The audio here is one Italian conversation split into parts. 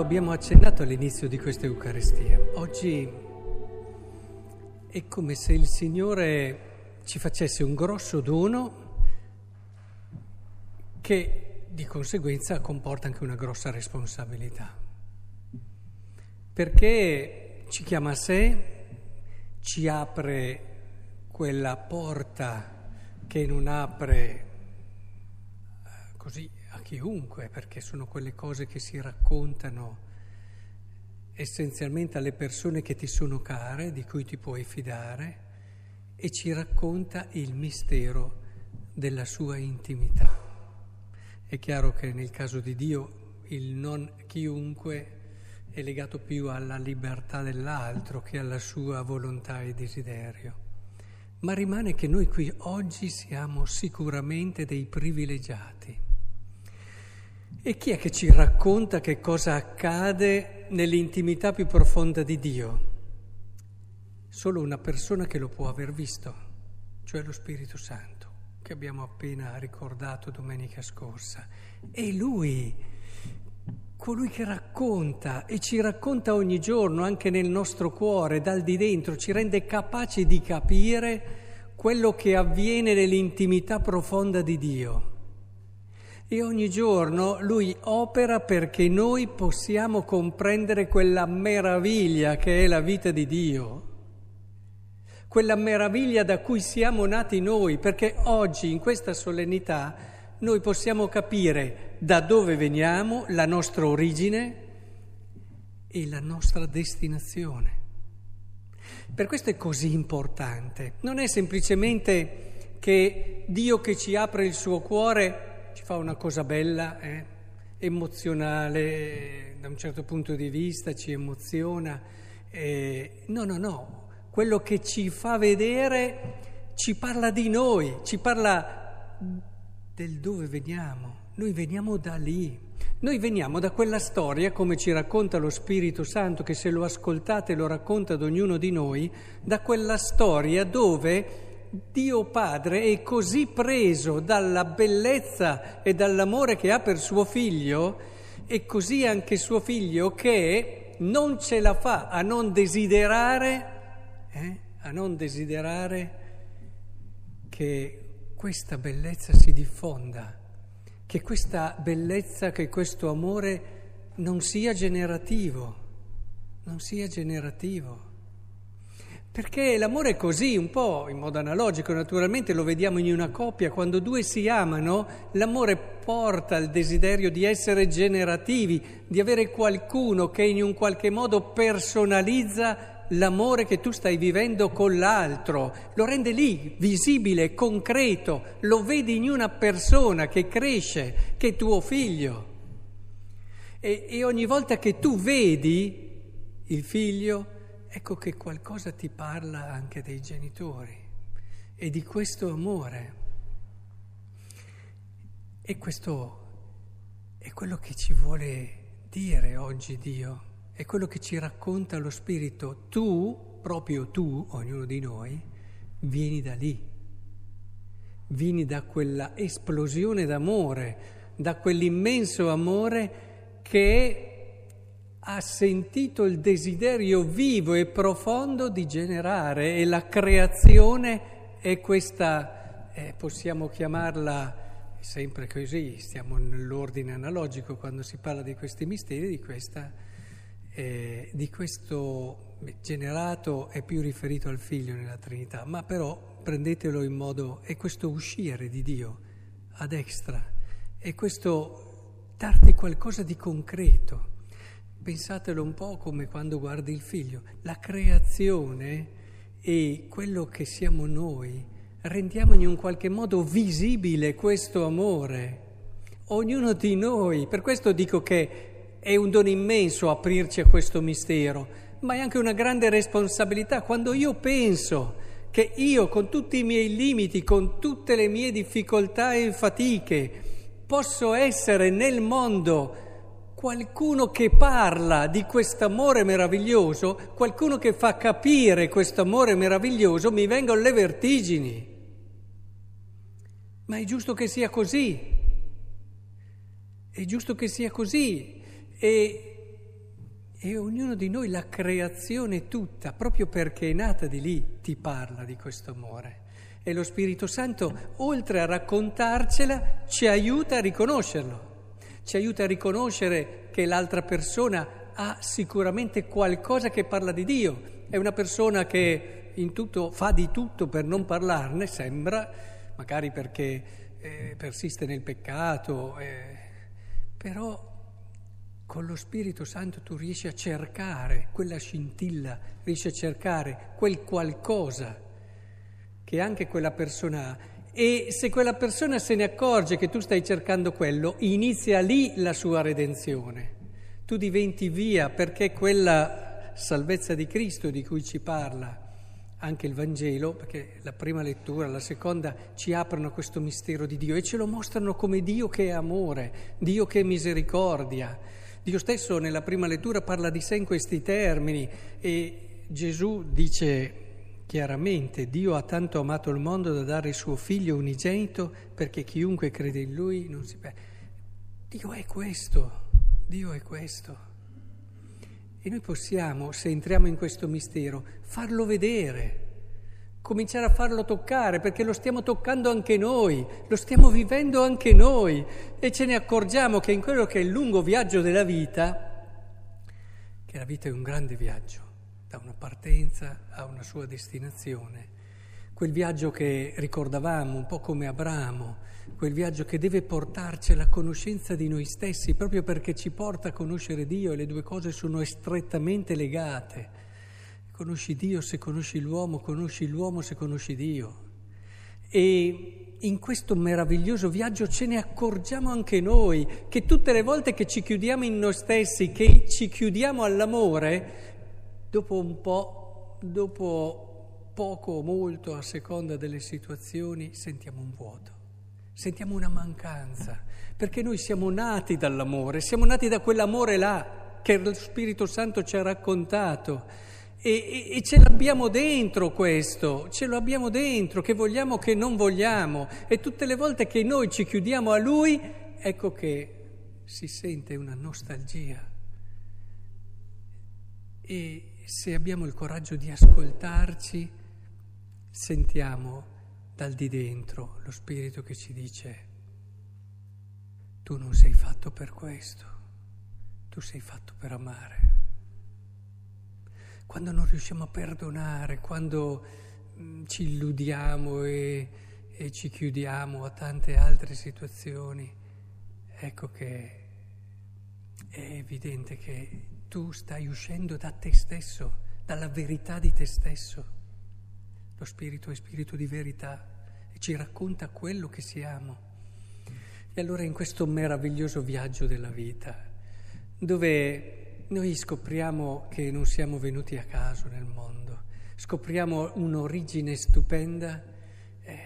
Lo abbiamo accennato all'inizio di questa Eucaristia. Oggi è come se il Signore ci facesse un grosso dono che di conseguenza comporta anche una grossa responsabilità. Perché ci chiama a sé, ci apre quella porta che non apre eh, così chiunque, perché sono quelle cose che si raccontano essenzialmente alle persone che ti sono care, di cui ti puoi fidare, e ci racconta il mistero della sua intimità. È chiaro che nel caso di Dio il non chiunque è legato più alla libertà dell'altro che alla sua volontà e desiderio. Ma rimane che noi qui oggi siamo sicuramente dei privilegiati e chi è che ci racconta che cosa accade nell'intimità più profonda di Dio? Solo una persona che lo può aver visto, cioè lo Spirito Santo, che abbiamo appena ricordato domenica scorsa. E lui, colui che racconta e ci racconta ogni giorno, anche nel nostro cuore, dal di dentro, ci rende capaci di capire quello che avviene nell'intimità profonda di Dio. E ogni giorno lui opera perché noi possiamo comprendere quella meraviglia che è la vita di Dio, quella meraviglia da cui siamo nati noi, perché oggi in questa solennità noi possiamo capire da dove veniamo, la nostra origine e la nostra destinazione. Per questo è così importante. Non è semplicemente che Dio che ci apre il suo cuore ci fa una cosa bella, eh? emozionale da un certo punto di vista, ci emoziona. Eh, no, no, no, quello che ci fa vedere ci parla di noi, ci parla del dove veniamo. Noi veniamo da lì. Noi veniamo da quella storia, come ci racconta lo Spirito Santo, che se lo ascoltate lo racconta ad ognuno di noi, da quella storia dove Dio Padre è così preso dalla bellezza e dall'amore che ha per suo figlio, e così anche suo figlio che non ce la fa a non desiderare, eh, a non desiderare che questa bellezza si diffonda, che questa bellezza, che questo amore non sia generativo, non sia generativo. Perché l'amore è così, un po' in modo analogico, naturalmente lo vediamo in una coppia, quando due si amano, l'amore porta al desiderio di essere generativi, di avere qualcuno che in un qualche modo personalizza l'amore che tu stai vivendo con l'altro, lo rende lì, visibile, concreto, lo vedi in una persona che cresce, che è tuo figlio. E, e ogni volta che tu vedi il figlio, ecco che qualcosa ti parla anche dei genitori e di questo amore. E questo è quello che ci vuole dire oggi Dio, è quello che ci racconta lo Spirito. Tu, proprio tu, ognuno di noi, vieni da lì, vieni da quella esplosione d'amore, da quell'immenso amore che ha sentito il desiderio vivo e profondo di generare e la creazione è questa, eh, possiamo chiamarla sempre così, stiamo nell'ordine analogico quando si parla di questi misteri, di, questa, eh, di questo generato è più riferito al figlio nella Trinità, ma però prendetelo in modo, è questo uscire di Dio ad extra, è questo darti qualcosa di concreto. Pensatelo un po' come quando guardi il figlio. La creazione e quello che siamo noi, rendiamo in un qualche modo visibile questo amore. Ognuno di noi, per questo dico che è un dono immenso aprirci a questo mistero, ma è anche una grande responsabilità. Quando io penso che io con tutti i miei limiti, con tutte le mie difficoltà e fatiche, posso essere nel mondo qualcuno che parla di questo amore meraviglioso, qualcuno che fa capire questo amore meraviglioso, mi vengono le vertigini. Ma è giusto che sia così. È giusto che sia così. E E ognuno di noi, la creazione tutta, proprio perché è nata di lì, ti parla di questo amore. E lo Spirito Santo, oltre a raccontarcela, ci aiuta a riconoscerlo. Ci aiuta a riconoscere che l'altra persona ha sicuramente qualcosa che parla di Dio. È una persona che tutto fa di tutto per non parlarne, sembra, magari perché eh, persiste nel peccato, eh, però con lo Spirito Santo tu riesci a cercare quella scintilla, riesci a cercare quel qualcosa che anche quella persona ha. E se quella persona se ne accorge che tu stai cercando quello, inizia lì la sua redenzione. Tu diventi via perché quella salvezza di Cristo di cui ci parla anche il Vangelo, perché la prima lettura, la seconda ci aprono questo mistero di Dio e ce lo mostrano come Dio che è amore, Dio che è misericordia. Dio stesso nella prima lettura parla di sé in questi termini e Gesù dice chiaramente, Dio ha tanto amato il mondo da dare il suo figlio unigenito perché chiunque crede in lui non si perde. Dio è questo, Dio è questo. E noi possiamo, se entriamo in questo mistero, farlo vedere, cominciare a farlo toccare, perché lo stiamo toccando anche noi, lo stiamo vivendo anche noi e ce ne accorgiamo che in quello che è il lungo viaggio della vita, che la vita è un grande viaggio, da una partenza a una sua destinazione, quel viaggio che ricordavamo, un po' come Abramo, quel viaggio che deve portarci alla conoscenza di noi stessi, proprio perché ci porta a conoscere Dio e le due cose sono strettamente legate. Conosci Dio se conosci l'uomo, conosci l'uomo se conosci Dio. E in questo meraviglioso viaggio ce ne accorgiamo anche noi, che tutte le volte che ci chiudiamo in noi stessi, che ci chiudiamo all'amore, dopo un po', dopo poco o molto a seconda delle situazioni, sentiamo un vuoto, sentiamo una mancanza, perché noi siamo nati dall'amore, siamo nati da quell'amore là che lo Spirito Santo ci ha raccontato. E, e, e, ce l'abbiamo dentro questo, ce lo abbiamo dentro, che vogliamo che non vogliamo. E tutte le volte che noi ci chiudiamo a Lui, ecco che si sente una nostalgia. E se abbiamo il coraggio di ascoltarci, sentiamo dal di dentro lo Spirito che ci dice, tu non sei fatto per questo, tu sei fatto per amare. Quando non riusciamo a perdonare, quando mm, ci illudiamo e, e ci chiudiamo a tante altre situazioni, ecco che è evidente che tu stai uscendo da te stesso, dalla verità di te stesso. Lo Spirito è Spirito di verità e ci racconta quello che siamo. E allora in questo meraviglioso viaggio della vita, dove noi scopriamo che non siamo venuti a caso nel mondo, scopriamo un'origine stupenda, eh,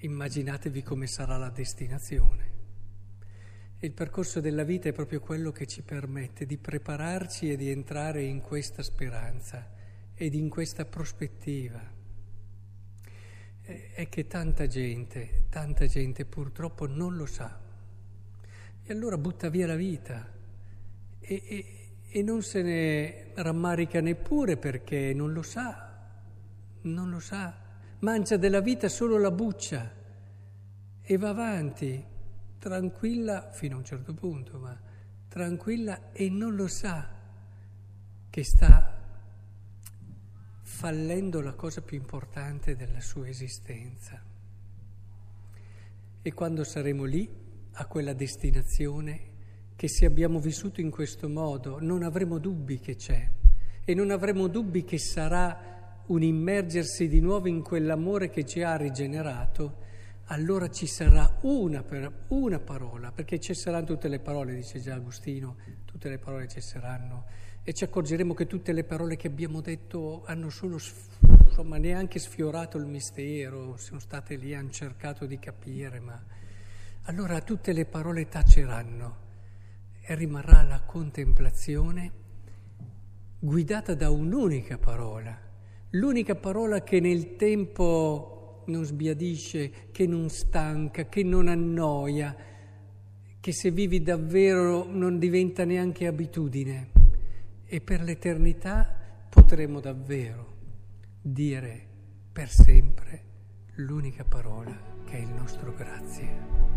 immaginatevi come sarà la destinazione. Il percorso della vita è proprio quello che ci permette di prepararci e di entrare in questa speranza ed in questa prospettiva. È che tanta gente, tanta gente purtroppo non lo sa. E allora butta via la vita. E, e, e non se ne rammarica neppure perché non lo sa, non lo sa, mangia della vita solo la buccia e va avanti tranquilla fino a un certo punto, ma tranquilla e non lo sa che sta fallendo la cosa più importante della sua esistenza. E quando saremo lì, a quella destinazione, che se abbiamo vissuto in questo modo non avremo dubbi che c'è e non avremo dubbi che sarà un immergersi di nuovo in quell'amore che ci ha rigenerato, allora ci sarà una, per, una parola, perché cesseranno tutte le parole, dice già Agostino, tutte le parole cesseranno. E ci accorgeremo che tutte le parole che abbiamo detto hanno solo, insomma, neanche sfiorato il mistero, sono state lì, hanno cercato di capire, ma allora tutte le parole taceranno e rimarrà la contemplazione guidata da un'unica parola, l'unica parola che nel tempo non sbiadisce, che non stanca, che non annoia, che se vivi davvero non diventa neanche abitudine e per l'eternità potremo davvero dire per sempre l'unica parola che è il nostro grazie.